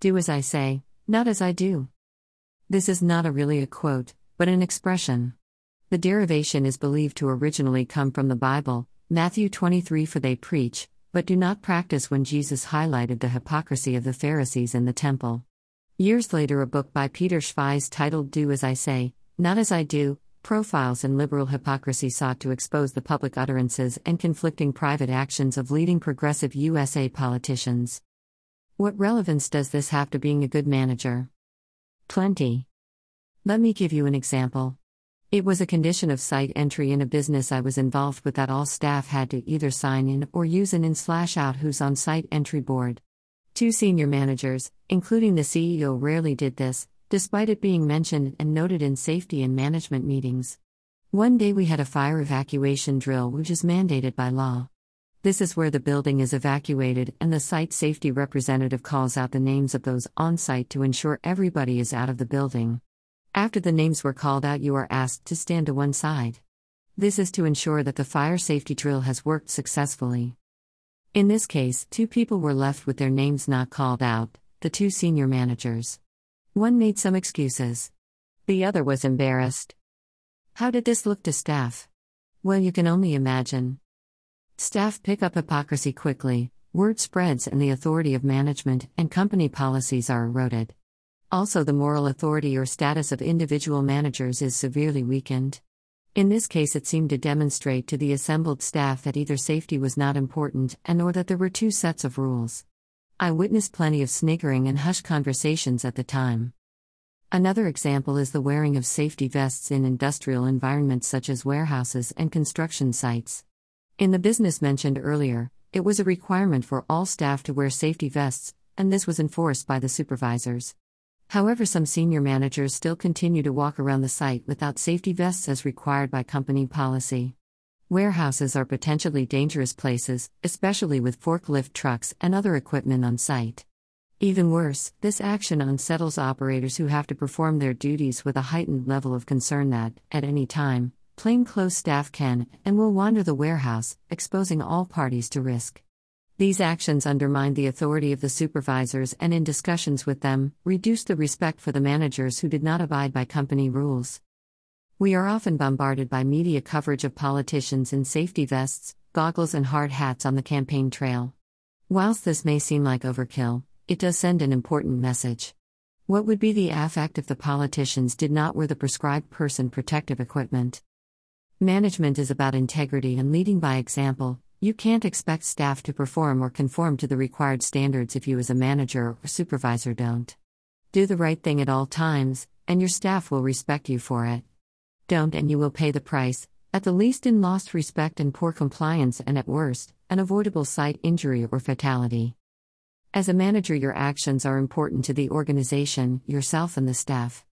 Do as I say, not as I do. This is not a really a quote, but an expression. The derivation is believed to originally come from the Bible, Matthew 23 For they preach, but do not practice when Jesus highlighted the hypocrisy of the Pharisees in the temple. Years later, a book by Peter Schweizer titled Do As I Say, Not As I Do, Profiles in Liberal Hypocrisy sought to expose the public utterances and conflicting private actions of leading progressive USA politicians. What relevance does this have to being a good manager? Plenty. Let me give you an example. It was a condition of site entry in a business I was involved with that all staff had to either sign in or use an in slash out who's on site entry board. Two senior managers, including the CEO, rarely did this, despite it being mentioned and noted in safety and management meetings. One day we had a fire evacuation drill, which is mandated by law. This is where the building is evacuated, and the site safety representative calls out the names of those on site to ensure everybody is out of the building. After the names were called out, you are asked to stand to one side. This is to ensure that the fire safety drill has worked successfully. In this case, two people were left with their names not called out the two senior managers. One made some excuses, the other was embarrassed. How did this look to staff? Well, you can only imagine. Staff pick up hypocrisy quickly, word spreads, and the authority of management and company policies are eroded. Also, the moral authority or status of individual managers is severely weakened. In this case, it seemed to demonstrate to the assembled staff that either safety was not important and or that there were two sets of rules. I witnessed plenty of sniggering and hushed conversations at the time. Another example is the wearing of safety vests in industrial environments such as warehouses and construction sites. In the business mentioned earlier, it was a requirement for all staff to wear safety vests, and this was enforced by the supervisors. However, some senior managers still continue to walk around the site without safety vests as required by company policy. Warehouses are potentially dangerous places, especially with forklift trucks and other equipment on site. Even worse, this action unsettles operators who have to perform their duties with a heightened level of concern that, at any time, plainclothes staff can and will wander the warehouse, exposing all parties to risk. These actions undermine the authority of the supervisors and, in discussions with them, reduce the respect for the managers who did not abide by company rules. We are often bombarded by media coverage of politicians in safety vests, goggles, and hard hats on the campaign trail. Whilst this may seem like overkill, it does send an important message. What would be the effect if the politicians did not wear the prescribed person protective equipment? Management is about integrity and leading by example. You can't expect staff to perform or conform to the required standards if you, as a manager or supervisor, don't. Do the right thing at all times, and your staff will respect you for it. Don't, and you will pay the price, at the least in lost respect and poor compliance, and at worst, an avoidable site injury or fatality. As a manager, your actions are important to the organization, yourself, and the staff.